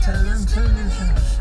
baptizing